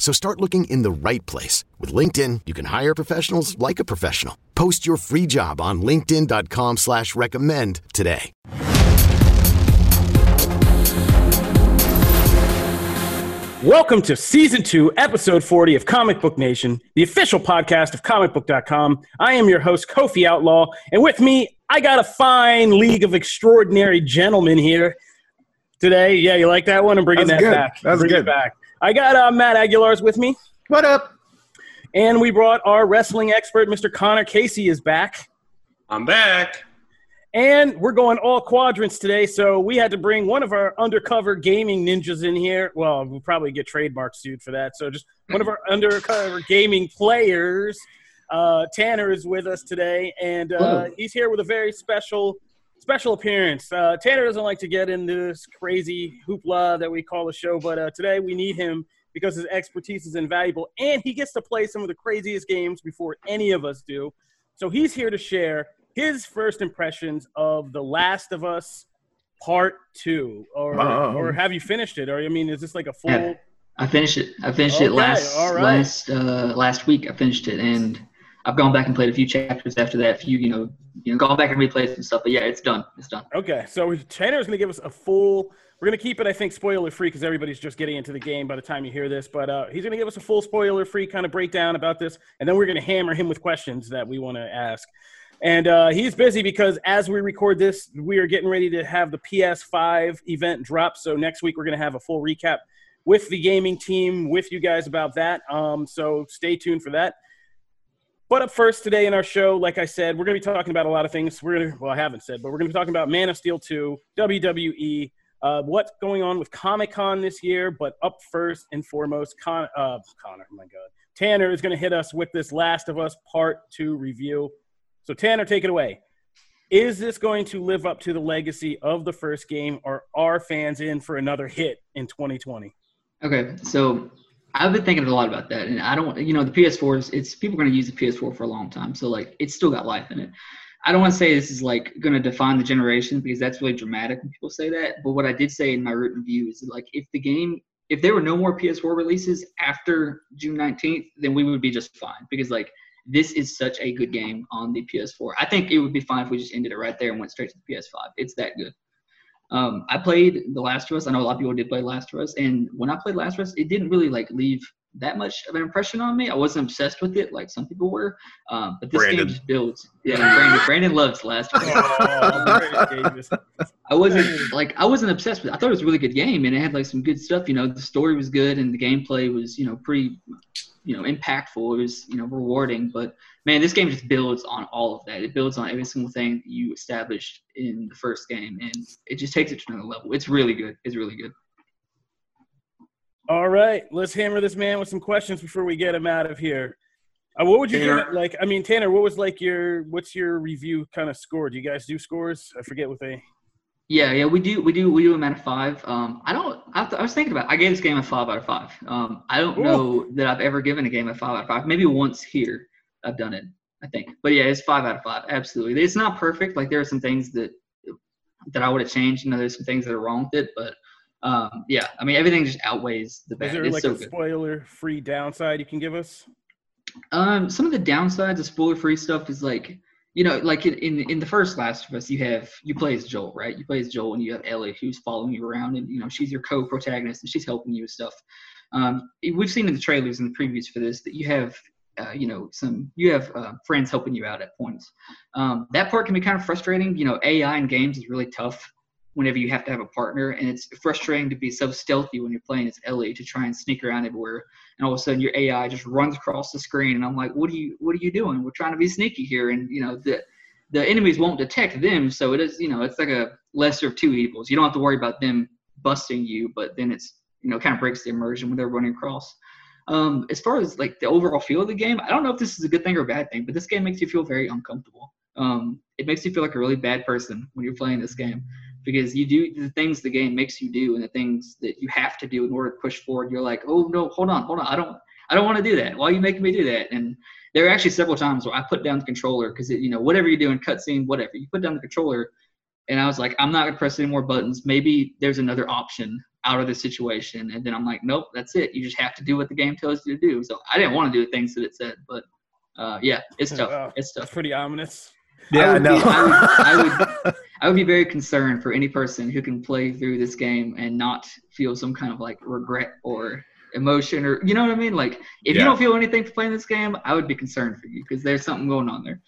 So start looking in the right place. With LinkedIn, you can hire professionals like a professional. Post your free job on linkedin.com slash recommend today. Welcome to Season 2, Episode 40 of Comic Book Nation, the official podcast of comicbook.com. I am your host, Kofi Outlaw, and with me, I got a fine league of extraordinary gentlemen here today. Yeah, you like that one? I'm bringing That's that good. back. That's Bring it good. back. I got uh, Matt Aguilar's with me, What up? and we brought our wrestling expert, Mr. Connor Casey, is back. I'm back. And we're going all quadrants today, so we had to bring one of our undercover gaming ninjas in here. Well, we'll probably get trademark sued for that. So just one of our undercover gaming players. Uh, Tanner is with us today, and uh, he's here with a very special special appearance. Uh, Tanner doesn't like to get in this crazy hoopla that we call a show, but uh, today we need him because his expertise is invaluable, and he gets to play some of the craziest games before any of us do. So he's here to share his first impressions of The Last of Us Part Two, or Wow. or have you finished it? Or I mean, is this like a full? Yeah. I finished it. I finished Okay, it last all right. last uh, last week. I finished it, and I've gone back and played a few chapters after that. A few, you know, you know, gone back and replayed some stuff. But yeah, it's done. It's done. Okay, so Tanner's going to give us a full. We're going to keep it, I think, spoiler free because everybody's just getting into the game by the time you hear this. But uh, he's going to give us a full spoiler free kind of breakdown about this, and then we're going to hammer him with questions that we want to ask. And uh, he's busy because as we record this, we are getting ready to have the PS5 event drop. So next week we're going to have a full recap with the gaming team with you guys about that. Um, so stay tuned for that. But up first today in our show, like I said, we're going to be talking about a lot of things. We're going to, well, I haven't said, but we're going to be talking about Man of Steel 2, WWE, uh, what's going on with Comic Con this year. But up first and foremost, Con, uh, Connor, oh my God, Tanner is going to hit us with this Last of Us Part 2 review. So, Tanner, take it away. Is this going to live up to the legacy of the first game, or are fans in for another hit in 2020? Okay, so I've been thinking a lot about that, and I don't, you know, the PS4 is it's people are going to use the PS4 for a long time, so like it's still got life in it. I don't want to say this is like going to define the generation because that's really dramatic when people say that. But what I did say in my written review is like if the game, if there were no more PS4 releases after June 19th, then we would be just fine because like this is such a good game on the PS4. I think it would be fine if we just ended it right there and went straight to the PS5. It's that good. Um, I played The Last of Us. I know a lot of people did play Last of Us, and when I played Last of Us, it didn't really like leave that much of an impression on me. I wasn't obsessed with it like some people were, um, but this Brandon. game just builds. Yeah, Brandon. Brandon loves Last of Us. Oh, Brandon I wasn't like I wasn't obsessed with. it. I thought it was a really good game, and it had like some good stuff. You know, the story was good, and the gameplay was you know pretty, you know, impactful. It was you know rewarding. But man, this game just builds on all of that. It builds on every single thing you established in the first game, and it just takes it to another level. It's really good. It's really good. All right, let's hammer this man with some questions before we get him out of here. Uh, what would you Tanner. it? Like, I mean, Tanner, what was like your what's your review kind of score? Do you guys do scores? I forget what they. Yeah, yeah, we do, we do, we do a out of five. Um, I don't. I, I was thinking about. I gave this game a five out of five. Um, I don't Ooh. know that I've ever given a game a five out of five. Maybe once here, I've done it. I think, but yeah, it's five out of five. Absolutely, it's not perfect. Like there are some things that that I would have changed. You know, there's some things that are wrong with it, but um, yeah, I mean, everything just outweighs the bad. Is there It's like so a spoiler-free downside you can give us? Um, some of the downsides of spoiler-free stuff is like, you know, like in, in in the first Last of Us, you have you play as Joel, right? You play as Joel, and you have Ellie who's following you around, and you know she's your co-protagonist, and she's helping you with stuff. Um, we've seen in the trailers and the previews for this that you have, uh, you know, some you have uh, friends helping you out at points. Um, that part can be kind of frustrating. You know, AI in games is really tough whenever you have to have a partner, and it's frustrating to be so stealthy when you're playing as Ellie to try and sneak around everywhere, and all of a sudden your AI just runs across the screen, and I'm like, what are you, what are you doing? We're trying to be sneaky here, and you know the the enemies won't detect them, so it is, you know, it's like a lesser of two evils. You don't have to worry about them busting you, but then it's, you know, kind of breaks the immersion when they're running across. Um, as far as like the overall feel of the game, I don't know if this is a good thing or a bad thing, but this game makes you feel very uncomfortable. Um, it makes you feel like a really bad person when you're playing this game because you do the things the game makes you do and the things that you have to do in order to push forward. You're like, oh no, hold on, hold on, I don't, I don't want to do that. Why are you making me do that? And there are actually several times where I put down the controller because you know whatever you're doing, cutscene, whatever, you put down the controller, and I was like, I'm not gonna press any more buttons. Maybe there's another option out of the situation, and then I'm like, nope, that's it. You just have to do what the game tells you to do. So I didn't want to do the things that it said, but uh, yeah, it's tough. Wow. It's tough. Pretty ominous. Yeah, I I would know. Be, I, would, I would I would be very concerned for any person who can play through this game and not feel some kind of like regret or emotion or you know what I mean? Like if Yeah. you don't feel anything for playing this game, I would be concerned for you because there's something going on there.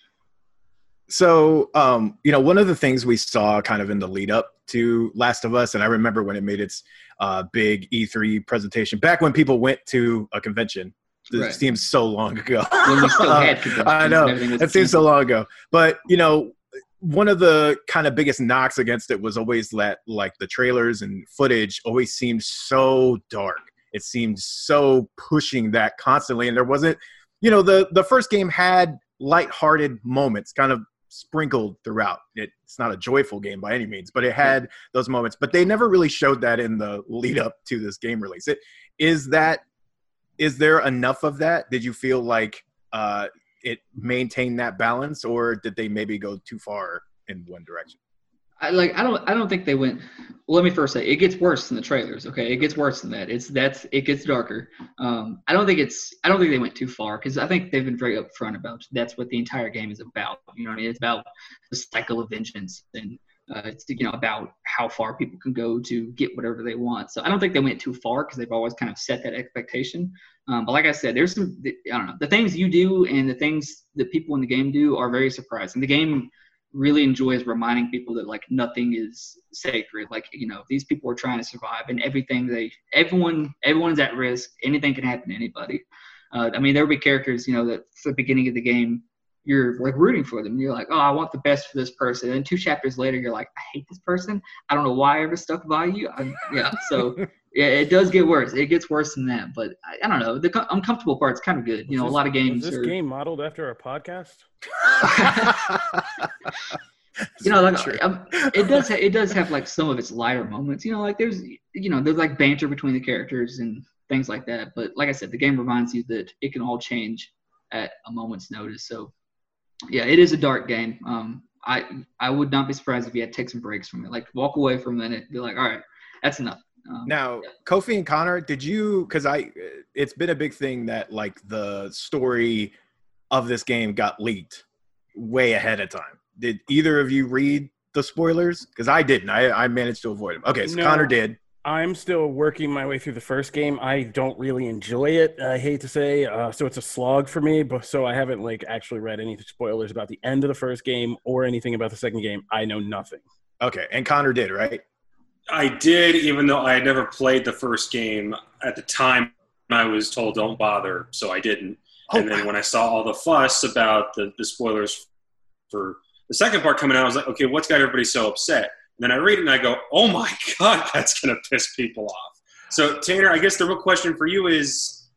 So, um, you know, one of the things we saw kind of in the lead up to Last of Us, and I remember when it made its uh, big E3 presentation back when people went to a convention. It Right. seems so long ago. When we still Uh, I know it seems so long ago. But you know, one of the kind of biggest knocks against it was always that like the trailers and footage always seemed so dark. It seemed so pushing that constantly, and there wasn't. You know, the the first game had lighthearted moments, kind of sprinkled throughout. It, it's not a joyful game by any means, but it had those moments. But they never really showed that in the lead up to this game release. It is that is there enough of that? Did you feel like uh, it maintained that balance, or did they maybe go too far in one direction? I like I don't I don't think they went well, let me first say it gets worse than the trailers, okay? It gets worse than that. It's that's it gets darker. Um I don't think it's I don't think they went too far because I think they've been very upfront about that's what the entire game is about. You know I mean? It's about the cycle of vengeance and uh, it's you know about how far people can go to get whatever they want. So I don't think they went too far because they've always kind of set that expectation. Um, but like I said, there's some I don't know the things you do and the things that people in the game do are very surprising. The game really enjoys reminding people that like nothing is sacred. Like you know these people are trying to survive and everything they everyone everyone's at risk. Anything can happen to anybody. Uh, I mean, there will be characters, you know, that at the beginning of the game, you're like rooting for them. You're like, oh, I want the best for this person. And then two chapters later, you're like, I hate this person. I don't know why I ever stuck by you. I, yeah, so yeah, it does get worse. It gets worse than that. But I, I don't know. The co- uncomfortable part's kind of good. You know, a lot of games Is this are. game modeled after a podcast? you know, like True. um, it does. Ha- it does have like some of its lighter moments. You know, like there's, you know, there's like banter between the characters and things like that. But like I said, the game reminds you that it can all change at a moment's notice. So, yeah, it is a dark game. Um, I I would not be surprised if you had to take some breaks from it. Like walk away for a minute, be like, all right, that's enough. Um, Now, Kofi and Connor, did you? Because I, it's been a big thing that like the story of this game got leaked way ahead of time. Did either of you read the spoilers? Because I didn't. I, I managed to avoid them. Okay, so No. Connor did. I'm still working my way through the first game. I don't really enjoy it. I hate to say, uh, so it's a slog for me. But so I haven't like actually read any spoilers about the end of the first game or anything about the second game. I know nothing. Okay, and Connor did, right? I did, even though I had never played the first game. At the time, I was told don't bother, so I didn't. Oh, and then when I saw all the fuss about the, the spoilers for the second part coming out, I was like, okay, what's got everybody so upset? Then I read it and I go, oh my God, that's going to piss people off. So, Tanner, I guess the real question for you is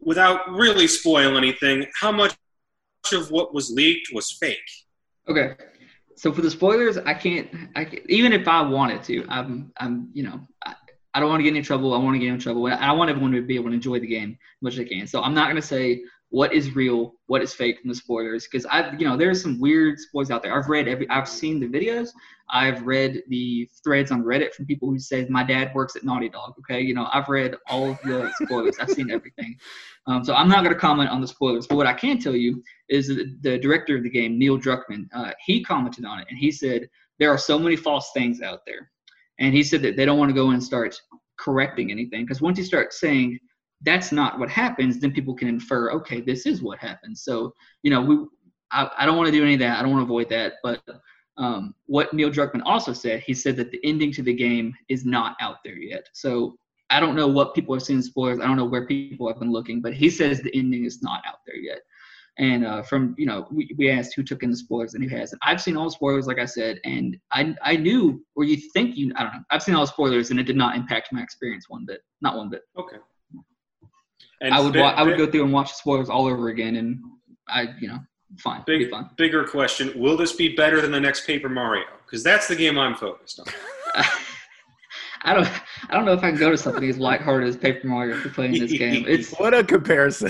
without really spoil anything, how much of what was leaked was fake? Okay. So for the spoilers, I can't. I can't, even if I wanted to, I'm. I'm. You know, I, I don't want to get in trouble. I want to get in trouble. I want everyone to be able to enjoy the game as much as they can. So I'm not going to say what is real, what is fake from the spoilers, because I've, you know, there's some weird spoilers out there. I've read every. I've seen the videos. I've read the threads on Reddit from people who say my dad works at Naughty Dog. Okay, you know, I've read all of the spoilers. I've seen everything. Um, so I'm not going to comment on the spoilers. But what I can tell you is that the director of the game, Neil Druckmann, uh, he commented on it and he said there are so many false things out there, and he said that they don't want to go and start correcting anything because once you start saying that's not what happens, then people can infer, okay, this is what happens. So you know, we, I, I don't want to do any of that. I don't want to avoid that, but. Um, what Neil Druckmann also said, he said that the ending to the game is not out there yet. So I don't know what people have seen spoilers. I don't know where people have been looking, but he says the ending is not out there yet. And uh, from you know, we, we asked who took in the spoilers and who hasn't. I've seen all spoilers, like I said, and I I knew or you think you I don't know. I've seen all spoilers and it did not impact my experience one bit, not one bit. Okay. And I would Ben- wa- I would Ben- go through and watch the spoilers all over again, and I you know fine. It'll be Big, fine. bigger question: Will this be better than the next Paper Mario? Because that's the game I'm focused on. I don't. I don't know if I can go to something as lighthearted as Paper Mario for playing this game. It's What a comparison.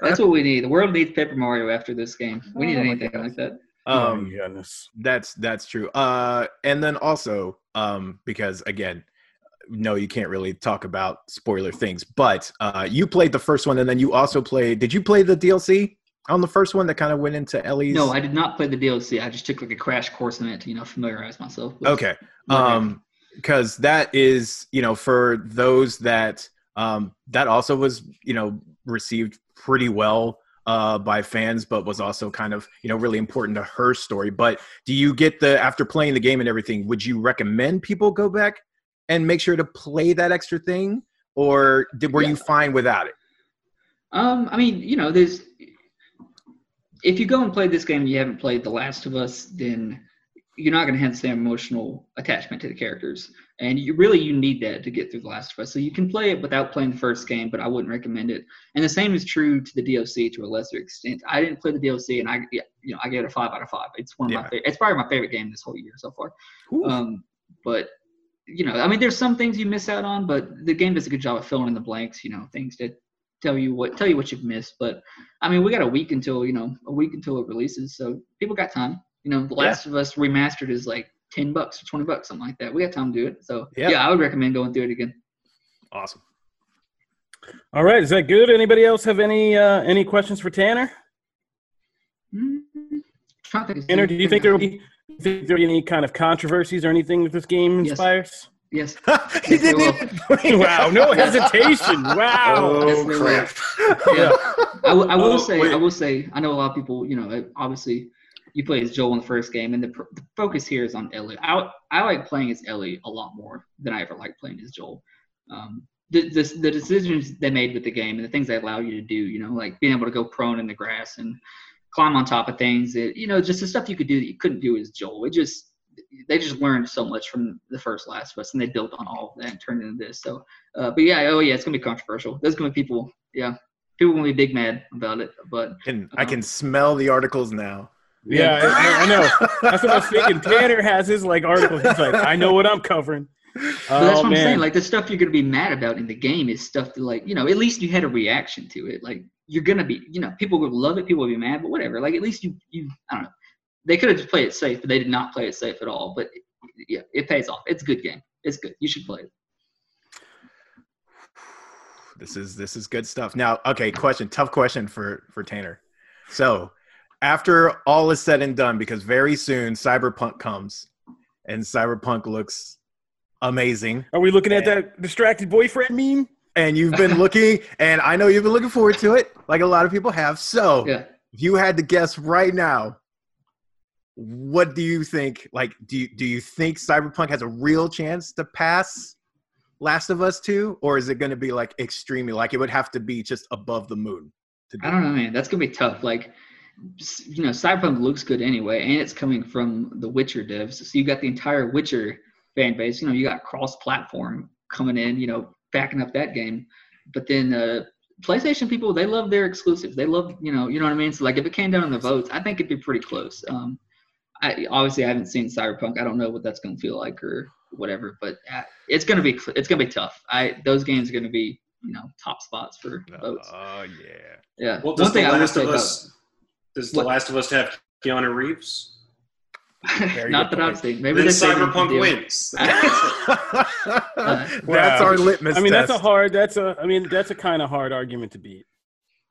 that's what we need. The world needs Paper Mario after this game. We need Oh anything God. like that. oh um, my goodness. That's that's true. Uh, and then also, um, because again, no, you can't really talk about spoiler things. But uh, you played the first one, and then you also played. Did you play the DLC on the first one that kind of went into Ellie's? No, I did not play the DLC. I just took like a crash course in it to you know familiarize myself. With Okay. happened. Um, because that is, you know, for those that um that also was, you know, received pretty well uh by fans, but was also kind of, you know, really important to her story. But do you get the after playing the game and everything, would you recommend people go back and make sure to play that extra thing? Or did, were Yeah. you fine without it? Um, I mean, you know, there's if you go and play this game and you haven't played The Last of Us, then you're not going to have the same emotional attachment to the characters, and you really you need that to get through The Last of Us. So you can play it without playing the first game, but I wouldn't recommend it. And the same is true to the DLC to a lesser extent. I didn't play the DLC, and I you know I gave it a five out of five. It's one of my favorite. It's probably my favorite game this whole year so far. Ooh. Um, but you know, I mean, there's some things you miss out on, but the game does a good job of filling in the blanks. You know, things that tell you what tell you what you've missed. But I mean, we got a week until you know a week until it releases, so people got time. You know, The Yeah. Last of Us remastered is like ten bucks or twenty bucks, something like that. We got time to do it. So Yeah. yeah, I would recommend going through it again. Awesome. All right, is that good? Anybody else have any uh, any questions for Tanner? Mm, trying to think of Tanner, do you think there will be do you think there be any kind of controversies or anything that this game inspires? Yes. he Yes, didn't even wow, no hesitation. Wow. Oh Yes, crap. yeah. I will- Oh, say, wait. I will say, I know a lot of people, you know, uh, obviously you play as Joel in the first game, and the, pr- the focus here is on Ellie. I, I like playing as Ellie a lot more than I ever liked playing as Joel. Um, the, the, the decisions they made with the game and the things they allow you to do, you know, like being able to go prone in the grass and climb on top of things, it, you know, just the stuff you could do that you couldn't do as Joel. It just, they just learned so much from the first Last of Us, and they built on all of that and turned into this. So, uh, but yeah, oh yeah, it's gonna be controversial. There's gonna be people, yeah, people gonna be big mad about it. But Can, I can smell the articles now. Yeah, I, I know. That's what I was thinking. Tanner has his like article. He's like, I know what I'm covering. But that's oh what I'm man. saying. Like the stuff you're gonna be mad about in the game is stuff that like you know at least you had a reaction to it. Like you're gonna be you know people will love it, people will be mad, but whatever. Like at least you you I don't know. They could have just played it safe, but they did not play it safe at all. But yeah, it pays off. It's a good game. It's good. You should play it. This is this is good stuff. Now, okay, question, tough question for for Tanner. So, after all is said and done, because very soon Cyberpunk comes, and Cyberpunk looks amazing, Are we looking at that distracted boyfriend meme? And you've been looking, and I know you've been looking forward to it, like a lot of people have. So, Yeah. if you had to guess right now, what do you think? Like, do you, do you think Cyberpunk has a real chance to pass Last of Us 2, or is it going to be like extremely like it would have to be just above the moon? To do I don't know, man. That's gonna be tough. Like, you know, Cyberpunk looks good anyway, and it's coming from the Witcher devs. So you got the entire Witcher fan base. You know, you got cross-platform coming in. You know, backing up that game. But then uh, PlayStation people, they love their exclusives. They love, you know, you know what I mean. So like, if it came down to the votes, I think it'd be pretty close. Um, I obviously I haven't seen Cyberpunk. I don't know what that's gonna feel like or whatever. But uh, it's gonna be it's gonna be tough. I those games are gonna be you know top spots for votes. Oh yeah. Yeah. Well, One does The thing Last say of about Us does The What? Last of Us have Keanu Reeves? Very not good that I've seen. Maybe Then they saved him for Cyberpunk deal. wins. that's Wow. our litmus I mean, that's a hard. That's a. I mean, that's a kind of hard argument to beat.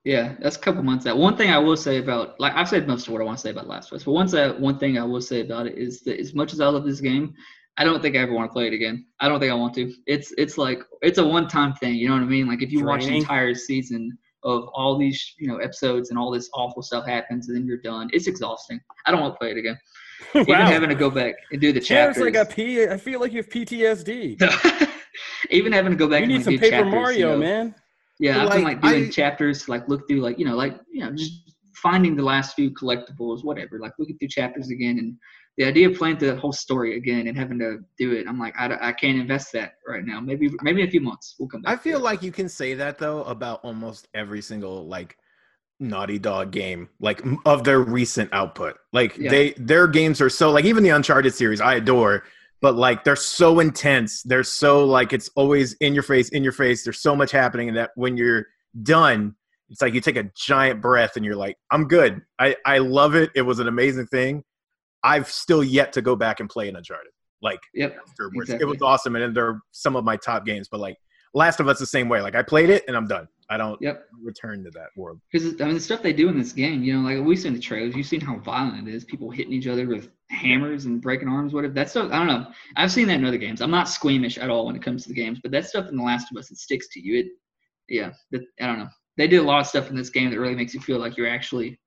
Yeah, that's a couple months out. One thing I will say about, like I've said most of what I want to say about Last of Us, but once that one thing I will say about it is that as much as I love this game, I don't think I ever want to play it again. I don't think I want to. It's it's like it's a one time thing. You know what I mean? Like if you watch the entire season of all these you know episodes and all this awful stuff happens and then you're done, it's exhausting. I don't want to play it again. Even having to go back and do the Tanner's chapters. like a P. I feel like you have PTSD. even having to go back You and need like, some do Paper chapters, Mario, you know, man. Yeah, I've been like, like doing I- chapters, like look through, like you know, like you know, just finding the last few collectibles, whatever. Like looking through chapters again, and the idea of playing the whole story again and having to do it, I'm like, I, I can't invest that right now. Maybe maybe in a few months we'll come back. I feel like you can say that though about almost every single like Naughty Dog game, like of their recent output. Like Yeah. they their games are so like even the Uncharted series I adore, but like they're so intense. They're so like it's always in your face, in your face. There's so much happening and that when you're done, it's like you take a giant breath and you're like, I'm good. I I love it. It was an amazing thing. I've still yet to go back and play an Uncharted. Like Yep. afterwards. Exactly. It was awesome, and they're some of my top games. But like Last of Us, the same way. Like I played it and I'm done. I don't Yep. return to that world. Because I mean, the stuff they do in this game, you know, like we've seen the trailers, you've seen how violent it is. People hitting each other with hammers and breaking arms, whatever. That stuff, I don't know. I've seen that in other games. I'm not squeamish at all when it comes to the games, but that stuff in The Last of Us, it sticks to you. It, yeah, that, I don't know. They did a lot of stuff in this game that really makes you feel like you're actually,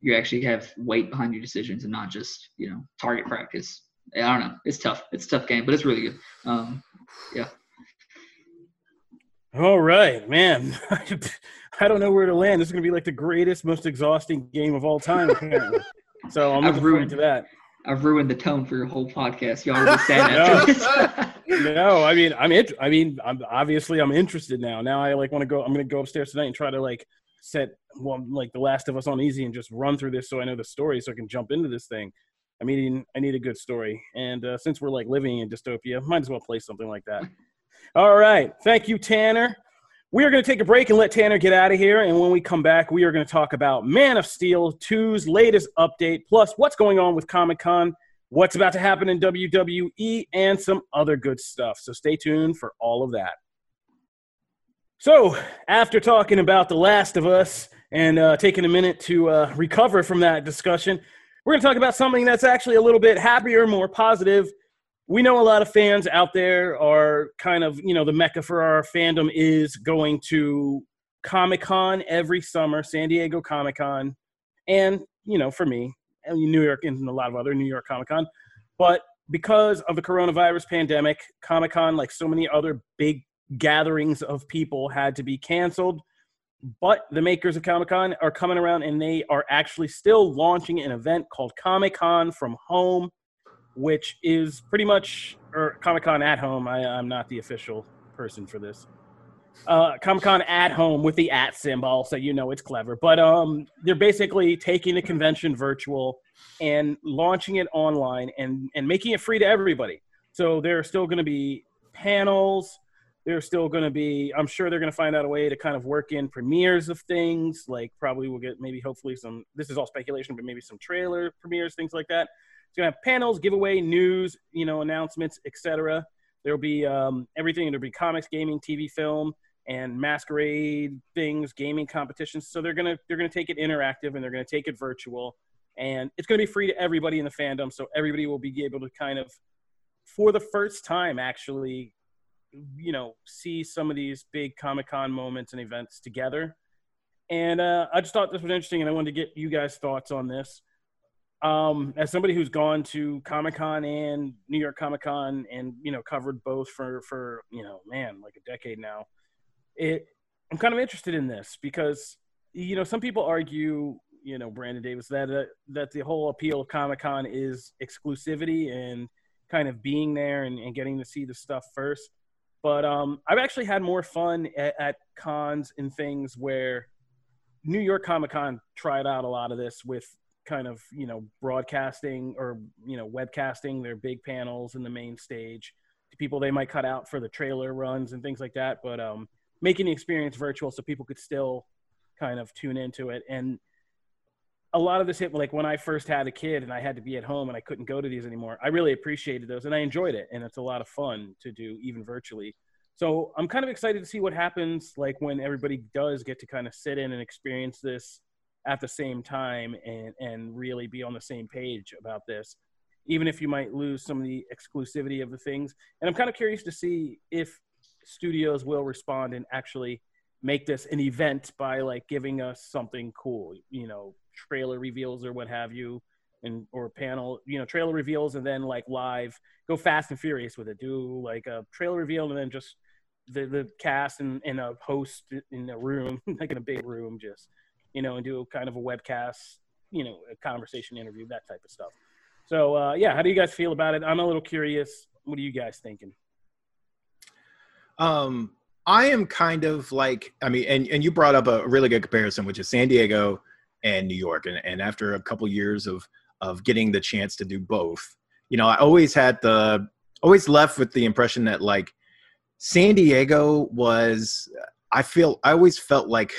you actually have weight behind your decisions and not just, you know, target practice. I don't know. It's tough. It's a tough game, but it's really good. Um, All right, man. I don't know where to land. This is going to be like the greatest, most exhausting game of all time, apparently. So I'm looking forward ruined- to that. I've ruined the tone for your whole podcast. Y'all are just sad this. No, I mean, I'm int- I mean, I'm obviously I'm interested now. Now I like want to go. I'm going to go upstairs tonight and try to like set well, like The Last of Us on easy and just run through this so I know the story so I can jump into this thing. I mean, I need a good story, and uh, since we're like living in dystopia, might as well play something like that. All right, thank you, Tanner. We are going to take a break and let Tanner get out of here. And when we come back, we are going to talk about Man of Steel 2's latest update, plus what's going on with Comic Con, what's about to happen in WWE, and some other good stuff. So stay tuned for all of that. So, after talking about The Last of Us and uh, taking a minute to uh, recover from that discussion, we're going to talk about something that's actually a little bit happier, more positive. We know a lot of fans out there are kind of, you know, the mecca for our fandom is going to Comic Con every summer, San Diego Comic Con, and, you know, for me, New York and a lot of other New York Comic Con. But because of the coronavirus pandemic, Comic Con, like so many other big gatherings of people, had to be canceled. But the makers of Comic Con are coming around and they are actually still launching an event called Comic Con from Home, which is pretty much, or Comic Con at Home. I, I'm not the official person for this. Uh, Comic Con at Home with the at symbol, so you know it's clever. But um, they're basically taking the convention virtual and launching it online and, and making it free to everybody. So there are still going to be panels. There's still going to be, I'm sure they're going to find out a way to kind of work in premieres of things. Like probably we'll get maybe hopefully some, this is all speculation, but maybe some trailer premieres, things like that. It's to have panels, giveaway, news, you know, announcements, etc. There'll be um, everything. There'll be comics, gaming, TV, film, and masquerade things, gaming competitions. So they're gonna they're gonna take it interactive and they're gonna take it virtual, and it's gonna be free to everybody in the fandom. So everybody will be able to kind of, for the first time, actually, you know, see some of these big Comic Con moments and events together. And uh, I just thought this was interesting, and I wanted to get you guys' thoughts on this. Um, as somebody who's gone to Comic Con and New York Comic Con, and you know, covered both for for you know, man, like a decade now it i'm kind of interested in this because you know some people argue you know brandon davis that uh, that the whole appeal of comic-con is exclusivity and kind of being there and, and getting to see the stuff first. But um, i've actually had more fun at, at cons and things where new york comic-con tried out a lot of this with kind of you know broadcasting or you know webcasting their big panels in the main stage to people they might cut out for the trailer runs and things like that but um making the experience virtual so people could still kind of tune into it. And a lot of this hit like when I first had a kid and I had to be at home and I couldn't go to these anymore. I really appreciated those and I enjoyed it. And it's a lot of fun to do even virtually. So I'm kind of excited to see what happens like when everybody does get to kind of sit in and experience this at the same time and, and really be on the same page about this, even if you might lose some of the exclusivity of the things. And I'm kind of curious to see if studios will respond and actually make this an event by like giving us something cool, you know, trailer reveals or what have you, and or panel, you know, trailer reveals and then like live, go fast and furious with it. Do like a trailer reveal and then just the the cast and, and a host in a room, like in a big room, just you know, and do a kind of a webcast, you know, a conversation interview, that type of stuff. So uh, yeah, how do you guys feel about it? I'm a little curious. What are you guys thinking? Um, I am kind of like, I mean, and, and you brought up a really good comparison, which is San Diego and New York. And, and after a couple years of, of getting the chance to do both, you know, I always had the, always left with the impression that like San Diego was, I feel, I always felt like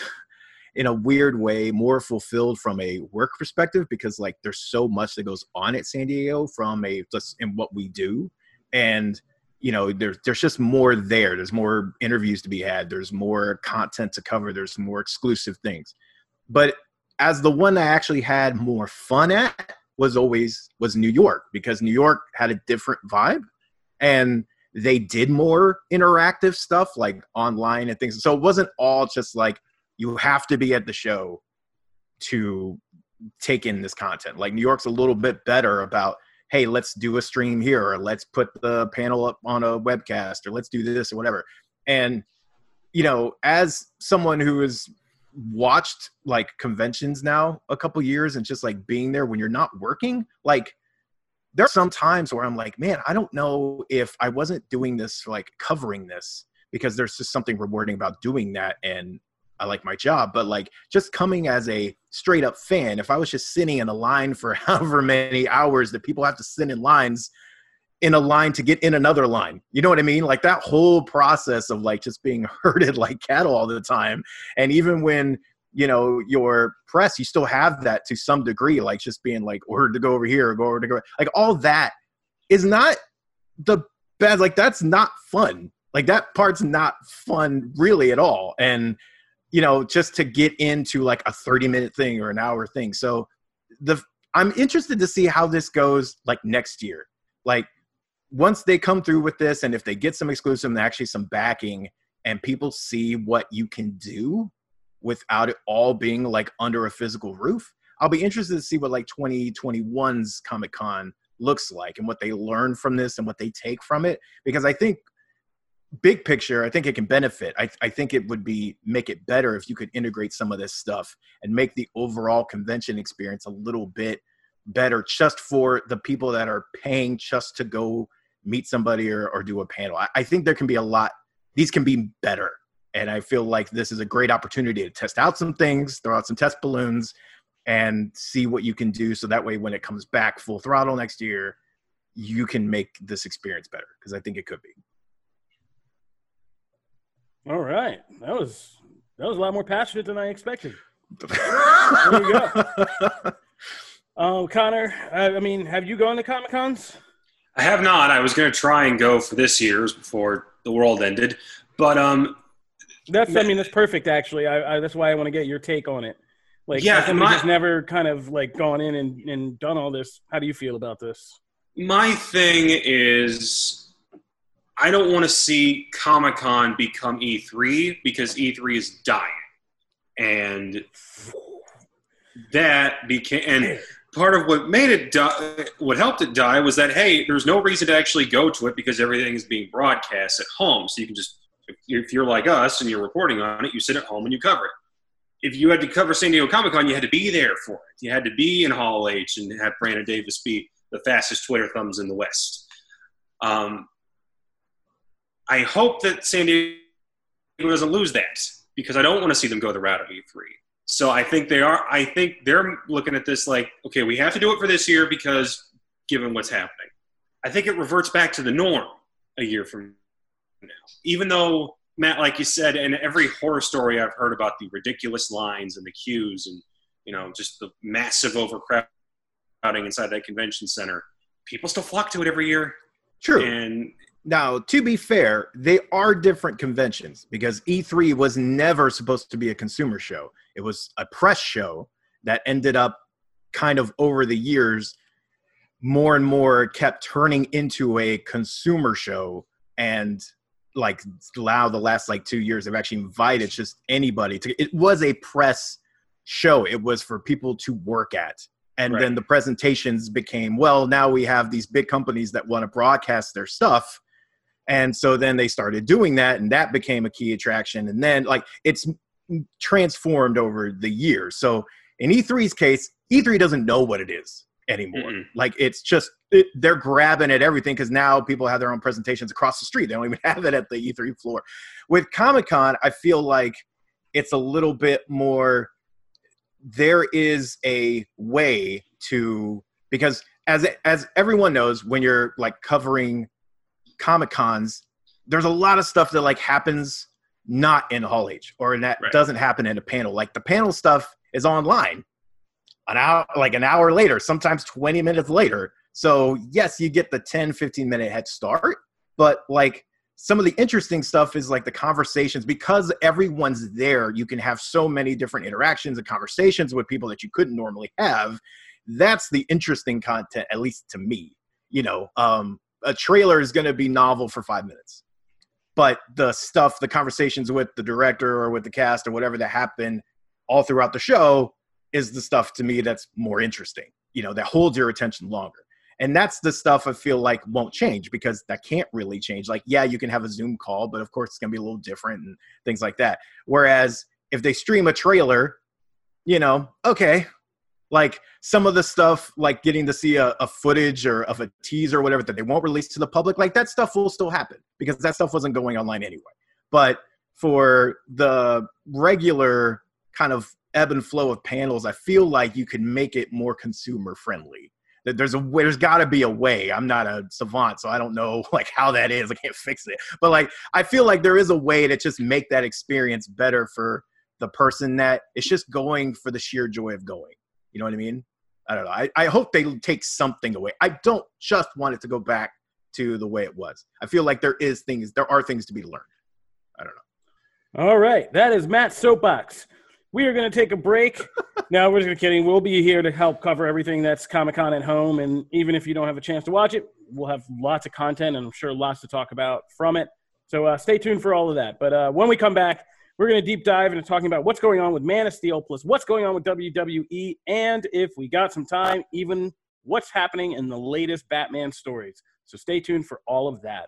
in a weird way more fulfilled from a work perspective because like there's so much that goes on at San Diego from a just in what we do. And, you know there's there's just more there. There's more interviews to be had. There's more content to cover. There's more exclusive things. But as the one i actually had more fun at was always was new york because new york had a different vibe and they did more interactive stuff like online and things. So it wasn't all just like you have to be at the show to take in this content like new york's a little bit better about hey, let's do a stream here, or let's put the panel up on a webcast, or let's do this or whatever. And you know, as someone who has watched like conventions now a couple years and just like being there when you're not working, like there are some times where I'm like, man, I don't know if I wasn't doing this like covering this because there's just something rewarding about doing that and I like my job, but like just coming as a straight up fan, if I was just sitting in a line for however many hours that people have to sit in lines in a line to get in another line. You know what I mean? Like that whole process of like just being herded like cattle all the time. And even when, you know, your press, you still have that to some degree, like just being like ordered to go over here or go over to go like all that is not the bad like that's not fun. Like that part's not fun really at all. And you know, just to get into like a 30 minute thing or an hour thing. So the I'm interested to see how this goes like next year. Like once they come through with this and if they get some exclusive and actually some backing and people see what you can do without it all being like under a physical roof, I'll be interested to see what like 2021's Comic Con looks like and what they learn from this and what they take from it because I think big picture, I think it can benefit. I, I think it would be make it better if you could integrate some of this stuff and make the overall convention experience a little bit better just for the people that are paying just to go meet somebody or, or do a panel. I, I think there can be a lot, these can be better. And I feel like this is a great opportunity to test out some things, throw out some test balloons, and see what you can do. So that way, when it comes back full throttle next year, you can make this experience better because I think it could be. All right, that was that was a lot more passionate than I expected. there you go. Um, Connor, I, I mean, have you gone to Comic Cons? I have not. I was going to try and go for this year's before the world ended, but um, that's I mean that's perfect actually. I, I that's why I want to get your take on it. Like, yeah, somebody just never kind of like gone in and, and done all this. How do you feel about this? My thing is I don't want to see Comic Con become E3 because E3 is dying, and that became and part of what made it die, what helped it die was that hey, there's no reason to actually go to it because everything is being broadcast at home, so you can just if you're like us and you're reporting on it, you sit at home and you cover it. If you had to cover San Diego Comic Con, you had to be there for it. You had to be in Hall H and have Brandon Davis be the fastest Twitter thumbs in the West. Um, I hope that San Diego doesn't lose that because I don't want to see them go the route of E3. So I think they are. I think they're looking at this like, okay, we have to do it for this year because given what's happening, I think it reverts back to the norm a year from now. Even though Matt, like you said, and every horror story I've heard about the ridiculous lines and the queues and you know just the massive overcrowding inside that convention center, people still flock to it every year. True. And now, to be fair, they are different conventions because E3 was never supposed to be a consumer show. It was a press show that ended up kind of over the years more and more kept turning into a consumer show and like now the last like 2 years they've actually invited just anybody to it was a press show. It was for people to work at. And right. then the presentations became, well, now we have these big companies that want to broadcast their stuff and so then they started doing that, and that became a key attraction. And then, like, it's transformed over the years. So in E3's case, E3 doesn't know what it is. anymore. Mm-mm. Like it's just it, they're grabbing at everything because now people have their own presentations across the street. They don't even have it at the E3 floor. With Comic Con, I feel like it's a little bit more. There is a way to because as as everyone knows, when you're like covering Comic Cons, there's a lot of stuff that like happens not in Hall H or that Right. doesn't happen in a panel. Like the panel stuff is online an hour like an hour later sometimes 20 minutes later so yes you get the 10 15 minute head start but like some of the interesting stuff is like the conversations because everyone's there you can have so many different interactions and conversations with people that you couldn't normally have that's the interesting content at least to me you know um a trailer is going to be novel for five minutes but the stuff the conversations with the director or with the cast or whatever that happen all throughout the show is the stuff to me that's more interesting, you know, that holds your attention longer. And that's the stuff I feel like won't change because that can't really change. Like, yeah, you can have a Zoom call, but of course it's going to be a little different and things like that. Whereas if they stream a trailer, you know, okay, like some of the stuff, like getting to see a, a footage or of a teaser or whatever that they won't release to the public, like that stuff will still happen because that stuff wasn't going online anyway. But for the regular kind of ebb and flow of panels, I feel like you can make it more consumer friendly. That there's a there's got to be a way. I'm not a savant, so I don't know like how that is. I can't fix it, but like I feel like there is a way to just make that experience better for the person that it's just going for the sheer joy of going. You know what I mean? I don't know. I, I hope they take something away. I don't just want it to go back to the way it was. I feel like there is things, there are things to be learned. I don't know. All right, that is Matt's soapbox. We are going to take a break. now we're just kidding. We'll be here to help cover everything that's Comic Con at home, and even if you don't have a chance to watch it, we'll have lots of content and I'm sure lots to talk about from it. So uh, stay tuned for all of that. But uh, when we come back, we're going to deep dive into talking about what's going on with Man of Steel, plus what's going on with WWE, and if we got some time, even what's happening in the latest Batman stories. So stay tuned for all of that.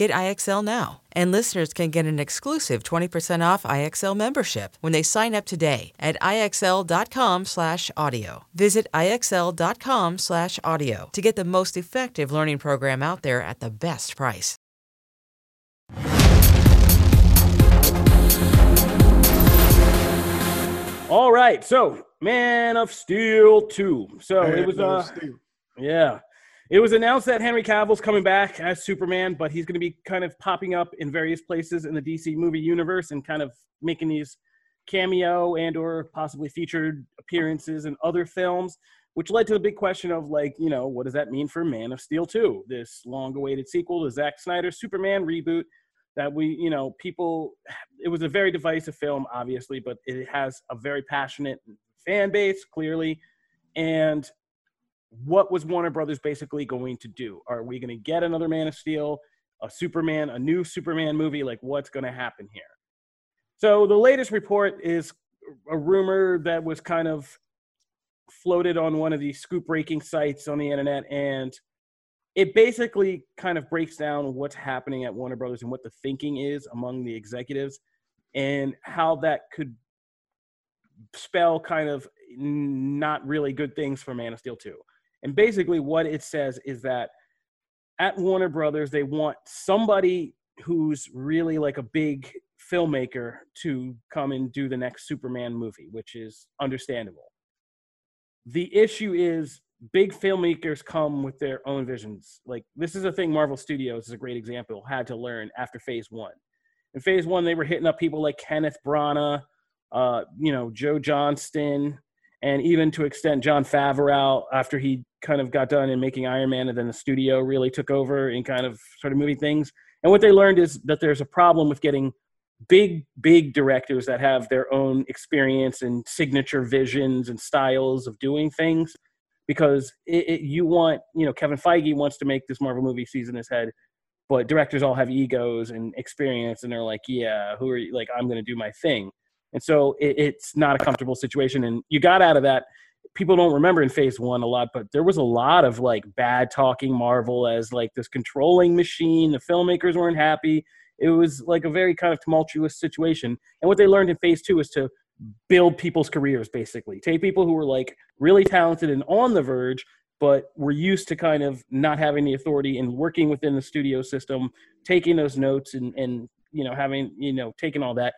Get IXL now. And listeners can get an exclusive 20% off IXL membership when they sign up today at IXL.com/audio. Visit IXL.com/audio to get the most effective learning program out there at the best price. All right, so Man of Steel 2. So it was uh yeah. It was announced that Henry Cavill's coming back as Superman, but he's going to be kind of popping up in various places in the DC movie universe and kind of making these cameo and or possibly featured appearances in other films, which led to the big question of like, you know, what does that mean for Man of Steel 2? This long-awaited sequel to Zack Snyder's Superman reboot that we, you know, people it was a very divisive film obviously, but it has a very passionate fan base clearly and what was Warner Brothers basically going to do? Are we going to get another Man of Steel, a Superman, a new Superman movie? Like, what's going to happen here? So, the latest report is a rumor that was kind of floated on one of these scoop breaking sites on the internet, and it basically kind of breaks down what's happening at Warner Brothers and what the thinking is among the executives and how that could spell kind of not really good things for Man of Steel 2. And basically, what it says is that at Warner Brothers, they want somebody who's really like a big filmmaker to come and do the next Superman movie, which is understandable. The issue is big filmmakers come with their own visions. Like, this is a thing Marvel Studios is a great example, had to learn after phase one. in phase one, they were hitting up people like Kenneth Branagh, uh, you know, Joe Johnston, and even to extent Jon Favreau after he kind of got done in making Iron Man, and then the studio really took over and kind of started moving things. And what they learned is that there's a problem with getting big, big directors that have their own experience and signature visions and styles of doing things. Because it, it, you want, you know, Kevin Feige wants to make this Marvel movie season his head, but directors all have egos and experience, and they're like, yeah, who are you? Like, I'm going to do my thing. And so it, it's not a comfortable situation. And you got out of that. People don't remember in phase one a lot, but there was a lot of like bad talking Marvel as like this controlling machine. The filmmakers weren't happy. It was like a very kind of tumultuous situation. And what they learned in phase two is to build people's careers basically. Take people who were like really talented and on the verge, but were used to kind of not having the authority and working within the studio system, taking those notes and, and you know, having, you know, taking all that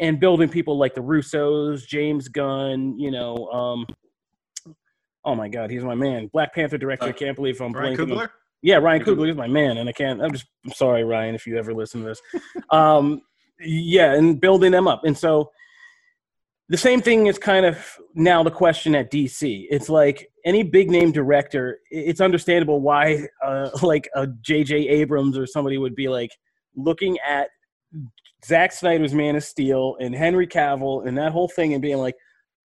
and building people like the Russos, James Gunn, you know, um, oh my God, he's my man. Black Panther director. I uh, can't believe I'm Ryan Coogler? Yeah, Ryan Coogler is my man, and I can't. I'm just I'm sorry, Ryan, if you ever listen to this. um, yeah, and building them up, and so the same thing is kind of now the question at DC. It's like any big name director. It's understandable why, uh, like a J.J. Abrams or somebody would be like looking at Zack Snyder's Man of Steel and Henry Cavill and that whole thing and being like,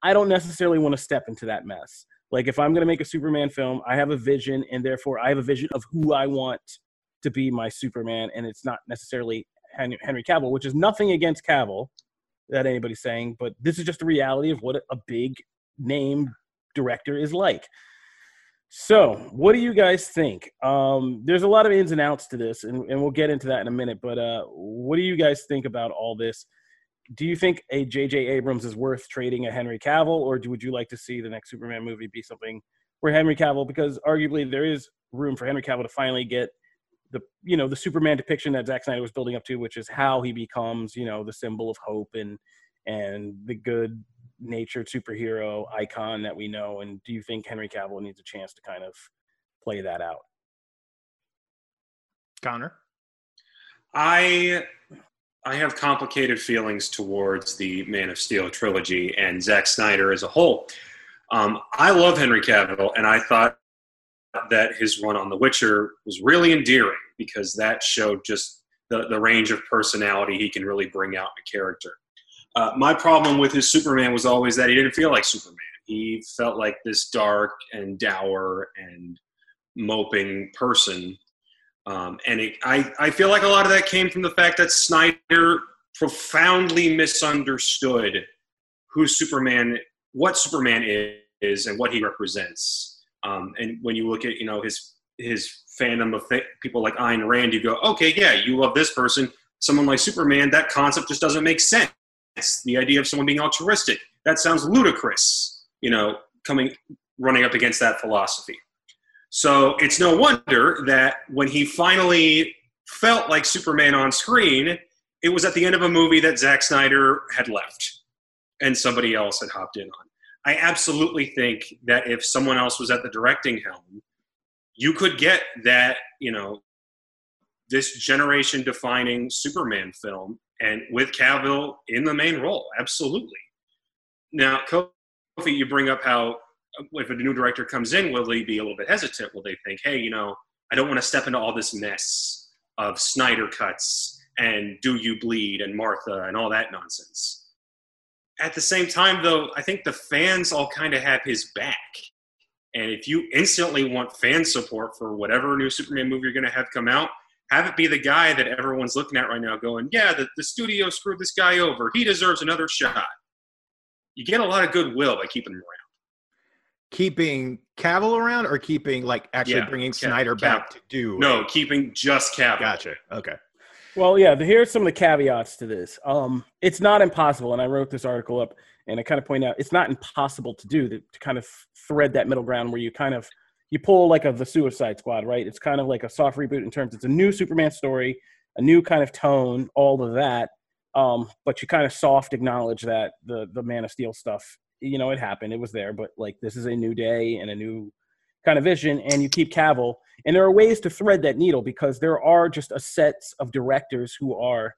I don't necessarily want to step into that mess. Like if I'm going to make a Superman film, I have a vision and therefore I have a vision of who I want to be my Superman and it's not necessarily Henry Cavill, which is nothing against Cavill that anybody's saying, but this is just the reality of what a big name director is like. So, what do you guys think? Um, there's a lot of ins and outs to this, and, and we'll get into that in a minute. But uh, what do you guys think about all this? Do you think a J.J. Abrams is worth trading a Henry Cavill, or do, would you like to see the next Superman movie be something where Henry Cavill, because arguably there is room for Henry Cavill to finally get the you know the Superman depiction that Zack Snyder was building up to, which is how he becomes you know the symbol of hope and and the good natured superhero icon that we know? And do you think Henry Cavill needs a chance to kind of play that out? Connor, I I have complicated feelings towards the Man of Steel trilogy and Zack Snyder as a whole. Um, I love Henry Cavill, and I thought that his run on The Witcher was really endearing because that showed just the, the range of personality he can really bring out in a character. Uh, my problem with his Superman was always that he didn't feel like Superman. He felt like this dark and dour and moping person. Um, and it, I, I feel like a lot of that came from the fact that Snyder profoundly misunderstood who Superman, what Superman is, and what he represents. Um, and when you look at, you know, his his fandom of th- people like Ayn Rand, you go, okay, yeah, you love this person. Someone like Superman, that concept just doesn't make sense the idea of someone being altruistic. That sounds ludicrous, you know, coming running up against that philosophy. So it's no wonder that when he finally felt like Superman on screen, it was at the end of a movie that Zack Snyder had left and somebody else had hopped in on. I absolutely think that if someone else was at the directing helm, you could get that, you know, this generation defining Superman film and with Cavill in the main role. Absolutely. Now, Kofi, you bring up how if a new director comes in, will they be a little bit hesitant? Will they think, hey, you know, I don't want to step into all this mess of Snyder cuts and Do You Bleed and Martha and all that nonsense? At the same time, though, I think the fans all kind of have his back. And if you instantly want fan support for whatever new Superman movie you're going to have come out, have it be the guy that everyone's looking at right now going, yeah, the, the studio screwed this guy over. He deserves another shot. You get a lot of goodwill by keeping him around. Keeping Cavill around or keeping, like, actually yeah, bringing Snyder back to do? No, keeping just Cavill. Gotcha. Okay. Well, yeah, here's some of the caveats to this. Um, it's not impossible, and I wrote this article up, and I kind of point out it's not impossible to do to, to kind of thread that middle ground where you kind of – you pull like a the Suicide Squad, right? It's kind of like a soft reboot in terms it's a new Superman story, a new kind of tone, all of that. Um, but you kind of soft acknowledge that the the Man of Steel stuff, you know, it happened, it was there, but like this is a new day and a new kind of vision, and you keep Cavill. And there are ways to thread that needle because there are just a sets of directors who are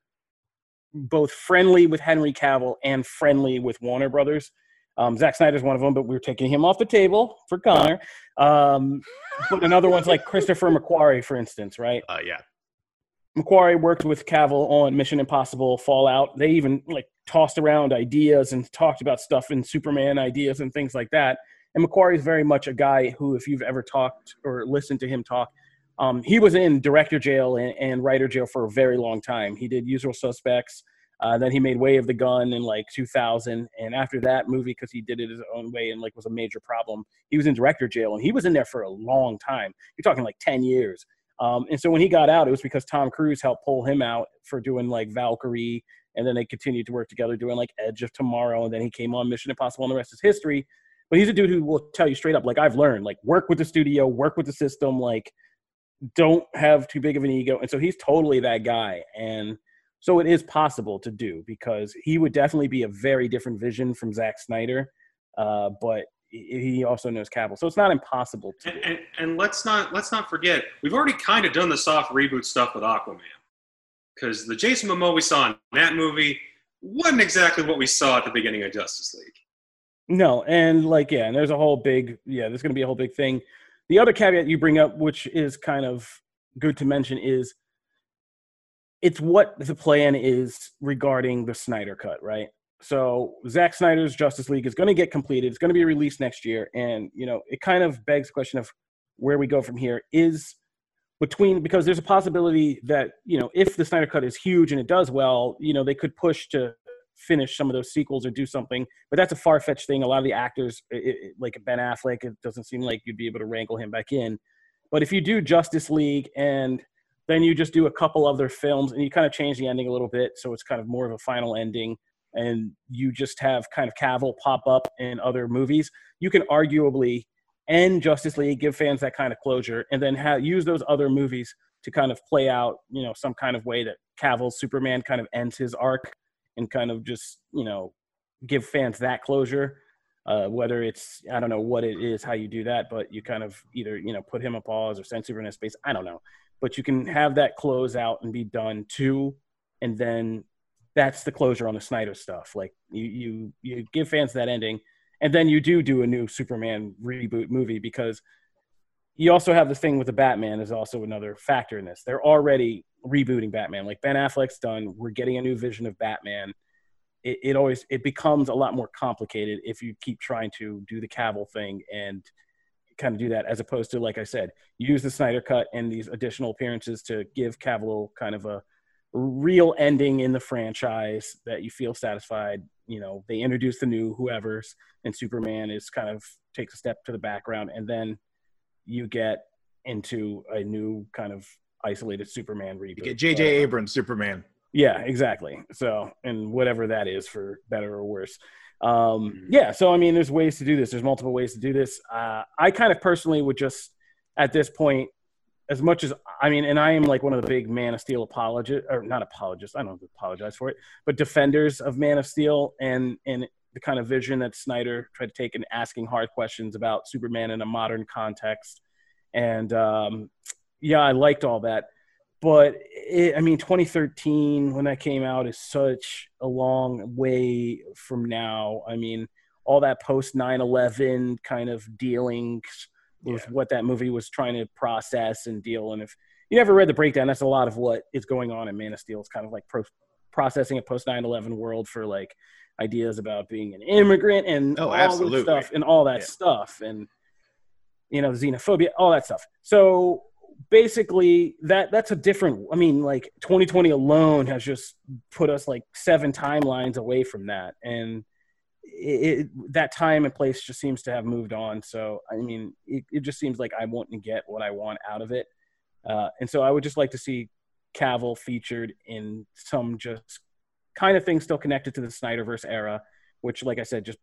both friendly with Henry Cavill and friendly with Warner Brothers. Um, Zack Snyder's one of them, but we're taking him off the table for Connor. Um, but another one's like Christopher McQuarrie, for instance, right? Uh, yeah. McQuarrie worked with Cavill on Mission Impossible Fallout. They even like tossed around ideas and talked about stuff in Superman ideas and things like that. And McQuarrie is very much a guy who, if you've ever talked or listened to him talk, um, he was in director jail and, and, writer jail for a very long time. He did Usual Suspects. Uh, then he made Way of the Gun in like 2000, and after that movie, because he did it his own way and like was a major problem, he was in director jail, and he was in there for a long time. You're talking like 10 years. Um, and so when he got out, it was because Tom Cruise helped pull him out for doing like Valkyrie, and then they continued to work together doing like Edge of Tomorrow, and then he came on Mission Impossible, and the rest is history. But he's a dude who will tell you straight up, like I've learned, like work with the studio, work with the system, like don't have too big of an ego. And so he's totally that guy. And so it is possible to do because he would definitely be a very different vision from Zack Snyder. Uh, but he also knows Cavill, so it's not impossible. And, and, and, let's not let's not forget we've already kind of done the soft reboot stuff with Aquaman, because the Jason Momoa we saw in that movie wasn't exactly what we saw at the beginning of Justice League. No, and like yeah, and there's a whole big yeah, there's going to be a whole big thing the other caveat you bring up, which is kind of good to mention, is it's what the plan is regarding the Snyder Cut, right? So Zack Snyder's Justice League is going to get completed. It's going to be released next year, and you know it kind of begs the question of where we go from here. Is between because there's a possibility that you know if the Snyder Cut is huge and it does well, you know they could push to finish some of those sequels or do something. But that's a far fetched thing. A lot of the actors, it, it, like Ben Affleck, it doesn't seem like you'd be able to wrangle him back in. But if you do Justice League and then you just do a couple other films and you kind of change the ending a little bit, so it's kind of more of a final ending, and you just have kind of Cavill pop up in other movies, you can arguably end Justice League, give fans that kind of closure, and then have, use those other movies to kind of play out, you know, some kind of way that Cavill's Superman kind of ends his arc and kind of just you know give fans that closure. Uh, whether it's I don't know what it is, how you do that, but you kind of either you know put him a pause or send Superman in space. I don't know, but you can have that close out and be done too, and then that's the closure on the Snyder stuff. Like you you you give fans that ending, and then you do do a new Superman reboot movie because you also have the thing with the Batman is also another factor in this. They're already rebooting Batman. Like Ben Affleck's done, we're getting a new vision of Batman. It, it always it becomes a lot more complicated if you keep trying to do the Cavill thing and kind of do that, as opposed to like I said, use the Snyder cut and these additional appearances to give Cavill kind of a real ending in the franchise that you feel satisfied. You know, they introduce the new whoever's, and Superman is kind of takes a step to the background, and then you get into a new kind of isolated Superman reboot. You get J.J. Uh, Abrams Superman. Yeah, exactly. So, and whatever that is for better or worse. Um, mm-hmm. yeah, so I mean, there's ways to do this. There's multiple ways to do this. Uh, I kind of personally would just, at this point, as much as I mean, and I am like one of the big Man of Steel apologists, or not apologists. I don't apologize for it, but defenders of Man of Steel and and the kind of vision that Snyder tried to take in asking hard questions about Superman in a modern context. And um, yeah, I liked all that. But it, I mean, 2013, when that came out, is such a long way from now. I mean, all that post 9 11 kind of dealings with yeah. what that movie was trying to process and deal. And if you never read the breakdown, that's a lot of what is going on in Man of Steel. It's kind of like pro- processing a post 9 11 world for like ideas about being an immigrant and oh, all absolutely. stuff and all that yeah. stuff and you know xenophobia all that stuff so basically that that's a different i mean like 2020 alone has just put us like seven timelines away from that and it, it, that time and place just seems to have moved on so i mean it, it just seems like i wouldn't get what i want out of it uh, and so i would just like to see cavill featured in some just kind of thing still connected to the Snyderverse era, which, like I said, just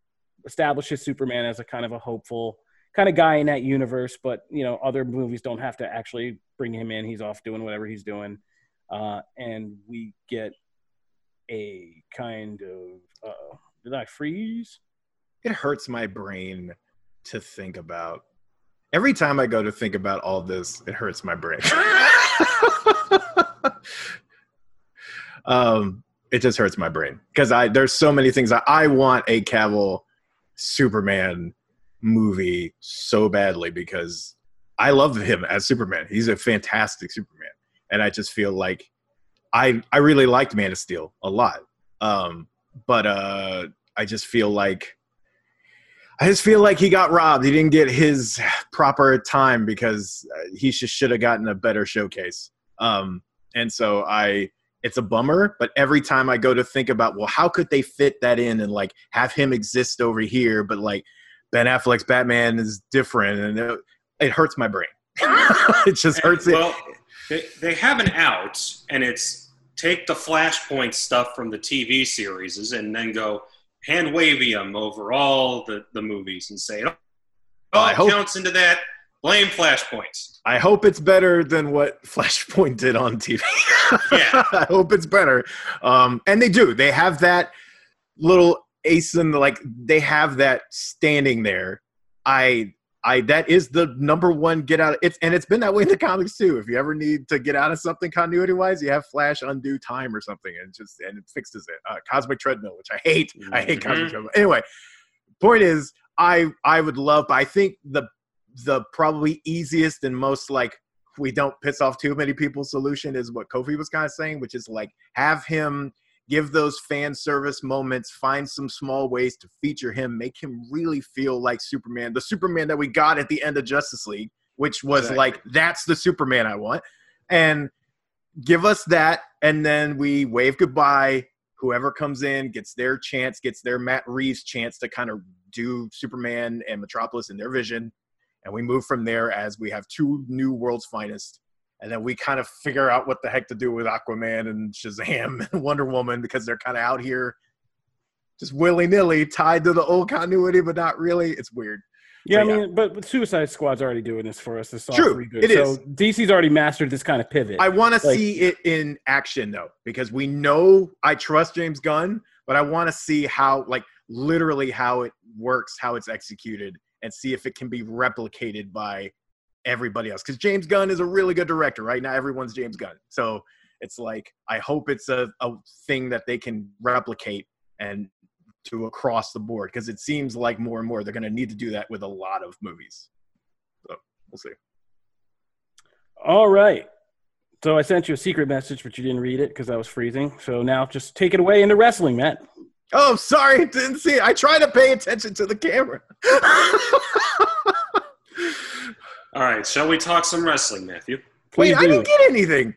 establishes Superman as a kind of a hopeful kind of guy in that universe. But you know, other movies don't have to actually bring him in; he's off doing whatever he's doing, uh, and we get a kind of. Uh, did I freeze? It hurts my brain to think about. Every time I go to think about all this, it hurts my brain. um, it just hurts my brain because I there's so many things I, I want a Cavill Superman movie so badly because I love him as Superman. He's a fantastic Superman, and I just feel like I I really liked Man of Steel a lot, um, but uh, I just feel like I just feel like he got robbed. He didn't get his proper time because uh, he should have gotten a better showcase. Um, and so I it's a bummer but every time i go to think about well how could they fit that in and like have him exist over here but like ben affleck's batman is different and it, it hurts my brain it just hurts well, it they, they have an out, and it's take the Flashpoint stuff from the TV series and then go hand wavy them over all the, the movies and say, oh, it hope- counts into that. Blame Flashpoints. i hope it's better than what flashpoint did on tv Yeah. i hope it's better um and they do they have that little ace in the like they have that standing there i I that is the number one get out. It's and it's been that way in the comics too. If you ever need to get out of something continuity wise, you have Flash undo time or something, and just and it fixes it. Uh, Cosmic treadmill, which I hate. I hate Cosmic Mhm. treadmill. Anyway, point is, I I would love, but I think the the probably easiest and most like we don't piss off too many people solution is what Kofi was kind of saying, which is like have him give those fan service moments, find some small ways to feature him, make him really feel like Superman, the Superman that we got at the end of Justice League, which was Exactly. like, that's the Superman I want. And give us that, and then we wave goodbye. Whoever comes in gets their chance, gets their Matt Reeves chance to kind of do Superman and Metropolis in their vision. And we move from there as we have two new world's finest and then we kind of figure out what the heck to do with Aquaman and Shazam and Wonder Woman because they're kind of out here just willy nilly tied to the old continuity, but not really. It's weird. Yeah, I So, yeah. mean, but, but Suicide Squad's already doing this for us. True, reboot. it so is. DC's already mastered this kind of pivot. I want to Like- see it in action though, because we know I trust James Gunn, but I want to see how, like, literally how it works, how it's executed, and see if it can be replicated by everybody else. Because James Gunn is a really good director. Right now, everyone's James Gunn. So it's like I hope it's a, a thing that they can replicate and to across the board because it seems like more and more they're going to need to do that with a lot of movies. So we'll see. All right. So I sent you a secret message, but you didn't read it because I was freezing. So now just take it away into wrestling, Matt. Oh, sorry, didn't see it. I try to pay attention to the camera. All right, shall we talk some wrestling, Matthew? Wait, Please I didn't get anything.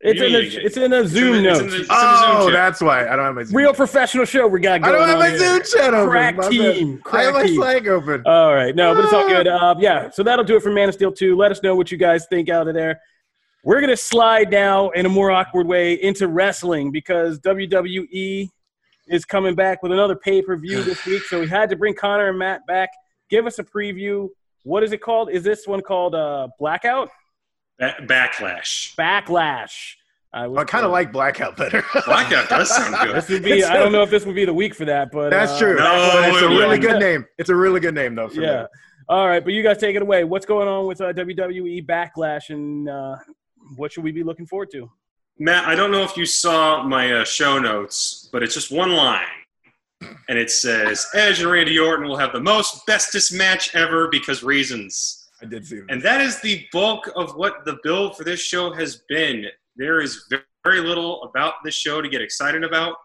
It's in a get it's in a in Zoom the- it's note. in the- It's Oh, Zoom that's why I don't have my Zoom. Real professional show we got Going I don't have on my here. Zoom chat open. Crack My bad. team. I have Crack my team. Slack open. All right. No, but it's all Ah. good. Uh, yeah. So that'll do it for Man of Steel 2. Let us know what you guys think out of there. We're going to slide now in a more awkward way into wrestling because WWE is coming back with another pay per view this week. So we had to bring Connor and Matt back. Give us a preview. What is it called? Is this one called uh, Blackout? Ba- Backlash. Backlash. I, was I kind of like Blackout better. Blackout does sound good. This would be. I don't know if this would be the week for that, but That's uh, true. No, it's a it really wouldn't. good name. It's a really good name though. For Yeah. me. All right, but you guys take it away. What's going on with uh, WWE Backlash, and uh, what should we be looking forward to? Matt, I don't know if you saw my uh, show notes, but it's just one line. And it says, Edge and Randy Orton will have the most bestest match ever because reasons. I did see that. And that is the bulk of what the build for this show has been. There is very little about this show to get excited about.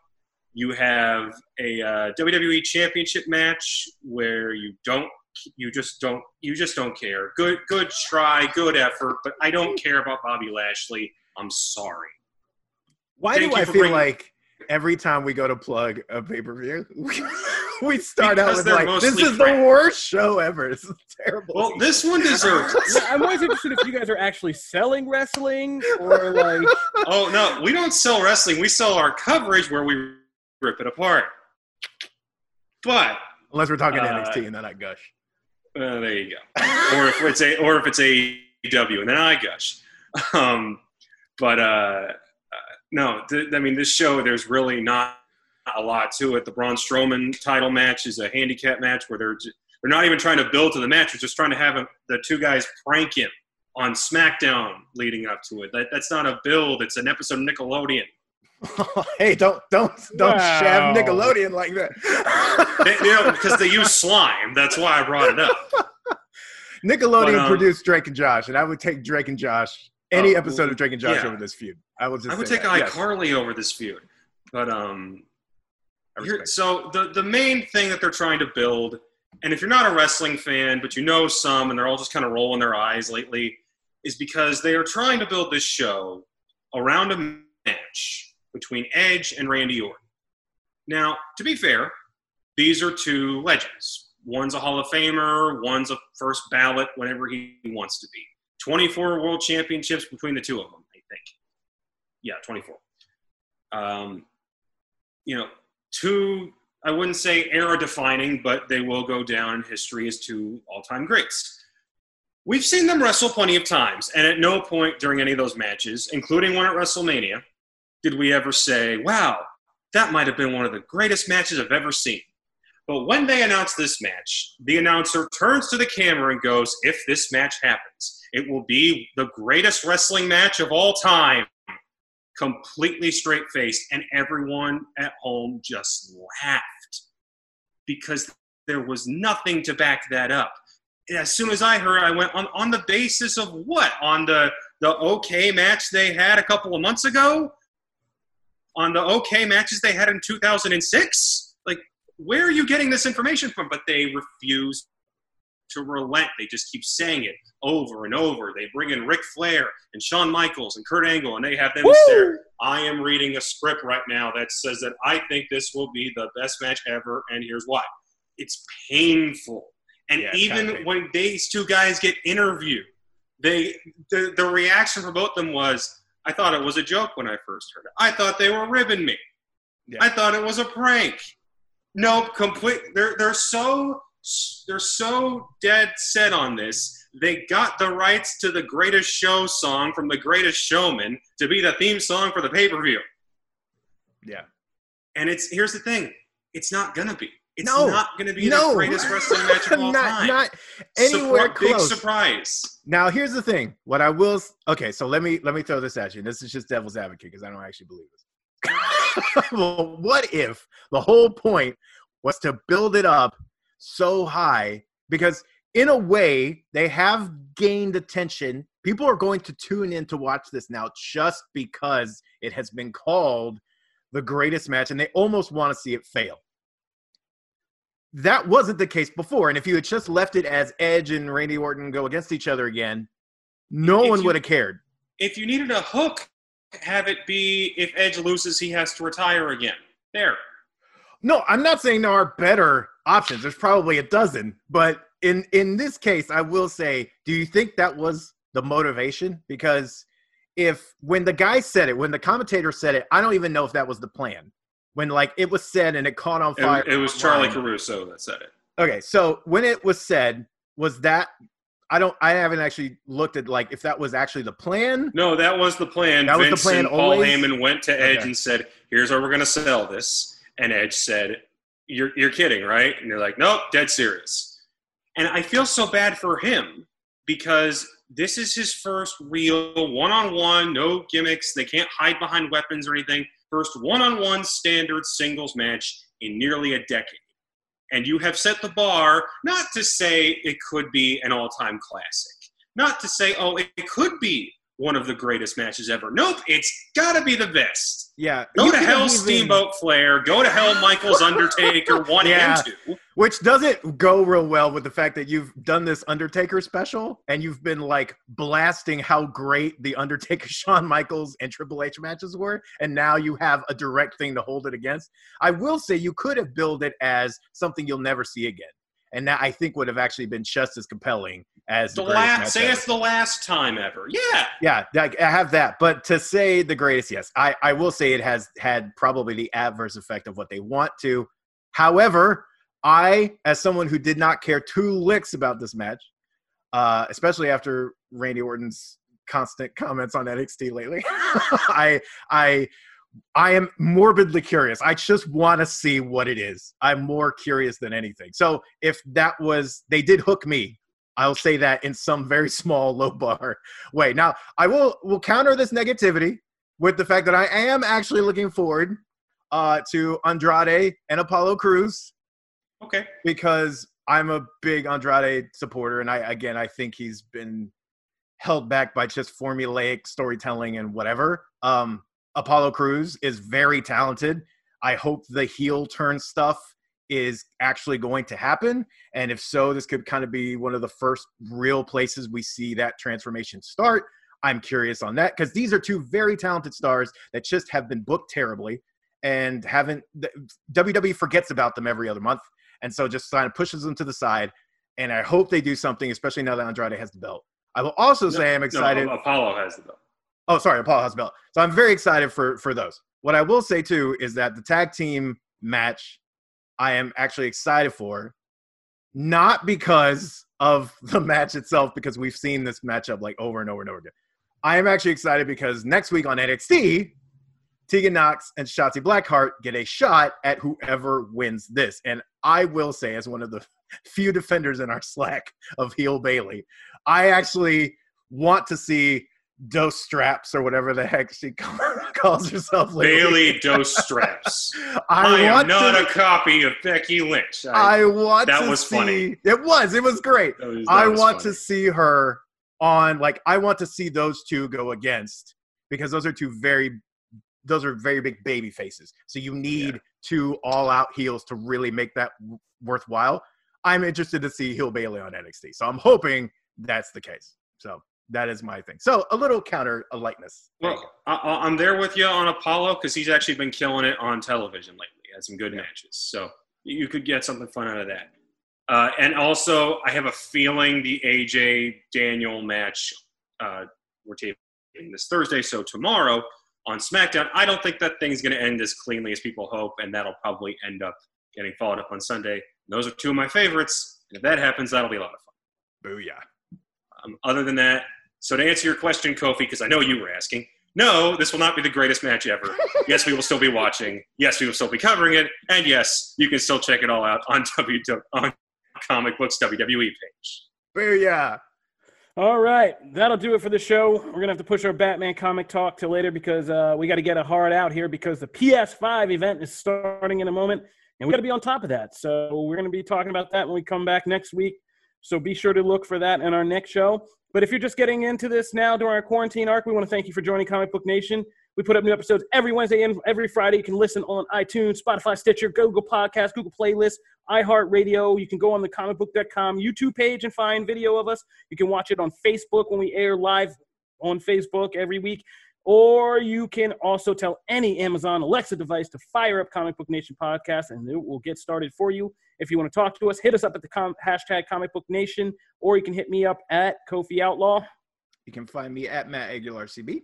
You have a uh, WWE Championship match where you don't, you just don't, you just don't care. Good, good try, good effort, but I don't care about Bobby Lashley. I'm sorry. Why Thank do I feel bringing- like every time we go to plug a pay per view, we, we start out with they're like, "This mostly is the worst show ever. This is terrible." Well, this one deserves. Yeah, I'm always interested if you guys are actually selling wrestling or like. oh no, we don't sell wrestling. We sell our coverage where we rip it apart. But Unless we're talking Uh, NXT and then I gush. uh, there you go. or if it's a, or if it's AEW, and then I gush. Um, but uh, no, th- I mean this show. There's really not a lot to it. The Braun Strowman title match is a handicap match where they're ju- they're not even trying to build to the match. They're just trying to have him, the two guys prank him on SmackDown leading up to it. That, that's not a build. It's an episode of Nickelodeon. hey, don't don't don't Wow. shove Nickelodeon like that. They- you know, because they use slime. That's why I brought it up. Nickelodeon But, um, produced Drake and Josh, and I would take Drake and Josh any Oh, episode of Drake and Josh yeah. over this feud. I will just. I would take that. Yes, iCarly over this feud. But um, so the the main thing that they're trying to build, and if you're not a wrestling fan, but you know some, and they're all just kind of rolling their eyes lately, is because they are trying to build this show around a match between Edge and Randy Orton. Now, to be fair, these are two legends. One's a Hall of Famer, one's a first ballot whenever he wants to be. 24 world championships between the two of them, I think. Yeah, 24. Um, you know, two, I wouldn't say era defining, but they will go down in history as two all time greats. We've seen them wrestle plenty of times, and at no point during any of those matches, including one at WrestleMania, did we ever say, wow, that might have been one of the greatest matches I've ever seen. But when they announce this match, the announcer turns to the camera and goes, if this match happens, it will be the greatest wrestling match of all time completely straight faced, and everyone at home just laughed because there was nothing to back that up. As soon as I heard, I went on on the basis of what? On the the okay match they had a couple of months ago? On the okay matches they had in 2006? Like, where are you getting this information from? But they refuse to relent. They just keep saying it over and over. They bring in Ric Flair and Shawn Michaels and Kurt Angle, and they have them stare. I am reading a script right now that says that I think this will be the best match ever, and here's why. It's painful. And Yeah, even painful. when these two guys get interviewed, they the, the reaction for both of them was, I thought it was a joke when I first heard it. I thought they were ribbing me. Yeah. I thought it was a prank. Nope, complete. They're they're so they're so dead set on this. They got the rights to the Greatest Show song from The Greatest Showman to be the theme song for the pay per view. Yeah. And it's here's the thing, it's not gonna be. It's No. not gonna be no, the greatest wrestling match of all not, time. not anywhere Surpri- Big close. surprise. Now here's the thing. What I will okay, so let me let me throw this at you. This is just devil's advocate because I don't actually believe this. well, what if the whole point was to build it up so high? Because in a way, they have gained attention. People are going to tune in to watch this now just because it has been called the greatest match, and they almost want to see it fail. That wasn't the case before. And if you had just left it as Edge and Randy Orton go against each other again, no If one you- would have cared. If you needed a hook, have it be if Edge loses, he has to retire again. There. No, I'm not saying there are better options. There's probably a dozen, but in in this case, I will say, do you think that was the motivation? Because if when the guy said it, when the commentator said it, I don't even know if that was the plan. When like it was said and it caught on fire. it was Charly online. Caruso that said it. Okay, so when it was said, was that I don't I haven't actually looked at like if that was actually the plan. No, that was the plan. That was the plan and Paul always? Heyman went to Edge Okay. and said, "Here's how we're going to sell this." And Edge said, "You're you're kidding, right?" And they're like, "Nope, dead serious." And I feel so bad for him because this is his first real one-on-one, no gimmicks. They can't hide behind weapons or anything. First one-on-one standard singles match in nearly a decade. And you have set the bar not to say it could be an all-time classic, not to say, oh, it could be one of the greatest matches ever. Nope, it's got to be the best. Yeah. Go you to hell, Steamboat Flair. Go to hell, Michaels Undertaker one Yeah. and two. Which doesn't go real well with the fact that you've done this Undertaker special and you've been like blasting how great the Undertaker, Shawn Michaels, and Triple H matches were. And now you have a direct thing to hold it against. I will say you could have billed it as something you'll never see again. And that I think would have actually been just as compelling as The the, last, say ever. it's the last time ever. Yeah. Yeah, I I have that. But to say the greatest, yes, I, I will say it has had probably the adverse effect of what they want to. However, I, as someone who did not care two licks about this match, uh, especially after Randy Orton's constant comments on NXT lately, I I I am morbidly curious. I just want to see what it is. I'm more curious than anything. So if that was they did hook me, I'll say that in some very small low bar way. Now I will will counter this negativity with the fact that I am actually looking forward uh, to Andrade and Apollo Crews Okay. because I'm a big Andrade supporter, and I again I think he's been held back by just formulaic storytelling and whatever. Um, Apollo Crews is very talented. I hope the heel turn stuff is actually going to happen, and if so, this could kind of be one of the first real places we see that transformation start. I'm curious on that because these are two very talented stars that just have been booked terribly and haven't. the- WWE forgets about them every other month and so just kind of pushes them to the side. And I hope they do something, especially now that Andrade has the belt. I will also say I'm excited. No, Apollo has the belt. Oh, sorry, Apollo the belt. So I'm very excited for for those. What I will say too is that the tag team match, I am actually excited for, not because of the match itself, because we've seen this matchup like over and over and over again. I am actually excited because next week on NXT, Tegan Nox and Shotzi Blackheart get a shot at whoever wins this. And I will say, as one of the few defenders in our Slack of heel Bayley, I actually want to see Dos Straps or whatever the heck she calls herself. lately. Bayley Dos Straps. I, I, am not to, a copy of Becky Lynch. I want that to was see. funny. It was. It was great. that was- that I was want funny. to see her on like I want to see those two go against because those are two very those are very big baby faces. So you need two all out heels to really make that w- worthwhile. I'm interested to see heel Bayley on NXT. So I'm hoping that's the case. So that is my thing. So a little counter a lightness. Well, I, I'm there with you on Apollo because he's actually been killing it on television lately. He had some good Yeah. matches, so you could get something fun out of that. Uh, and also, I have a feeling the AJ Daniel match uh, we're taping this Thursday, so tomorrow on SmackDown. I don't think that thing's going to end as cleanly as people hope, and that'll probably end up getting followed up on Sunday. those are two of my favorites, and if that happens, that'll be a lot of fun. Booyah. Um, other than that, so to answer your question, Kofi, because I know you were asking, no, this will not be the greatest match ever. yes, we will still be watching. Yes, we will still be covering it, and yes, you can still check it all out on W on Comic Books WWE page. Booyah. All right, that'll do it for the show. We're gonna have to push our Batman comic talk till later because uh, we got to get a hard out here because the PS5 event is starting in a moment, and we got to be on top of that. So we're gonna be talking about that when we come back next week. So be sure to look for that in our next show. But if you're just getting into this now during our quarantine arc, we want to thank you for joining Comic Book Nation. We put up new episodes every Wednesday and every Friday. You can listen on iTunes, Spotify, Stitcher, Google Podcast, Google Playlist, iHeartRadio. You can go on the comicbook.com YouTube page and find video of us. You can watch it on Facebook when we air live on Facebook every week. Or you can also tell any Amazon Alexa device to fire up Comic Book Nation podcast and it will get started for you. If you want to talk to us, hit us up at the com- hashtag Comic Book Nation, or you can hit me up at Kofi Outlaw. You can find me at Matt Aguilar CB.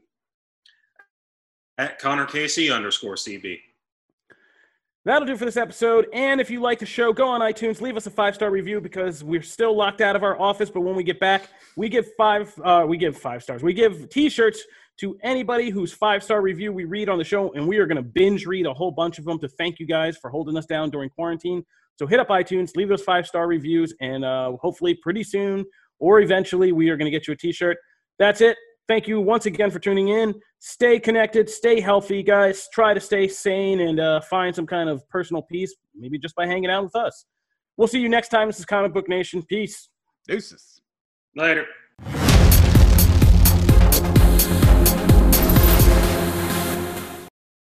At Connor Casey underscore CB. That'll do for this episode. And if you like the show, go on iTunes, leave us a five star review because we're still locked out of our office. But when we get back, we give five. Uh, we give five stars. We give T-shirts to anybody whose five star review we read on the show, and we are going to binge read a whole bunch of them to thank you guys for holding us down during quarantine. So hit up iTunes, leave those five star reviews, and uh, hopefully pretty soon or eventually we are going to get you a T-shirt. That's it. Thank you once again for tuning in. Stay connected, stay healthy, guys. Try to stay sane and uh, find some kind of personal peace, maybe just by hanging out with us. We'll see you next time. This is Comic Book Nation. Peace. Deuces. Later.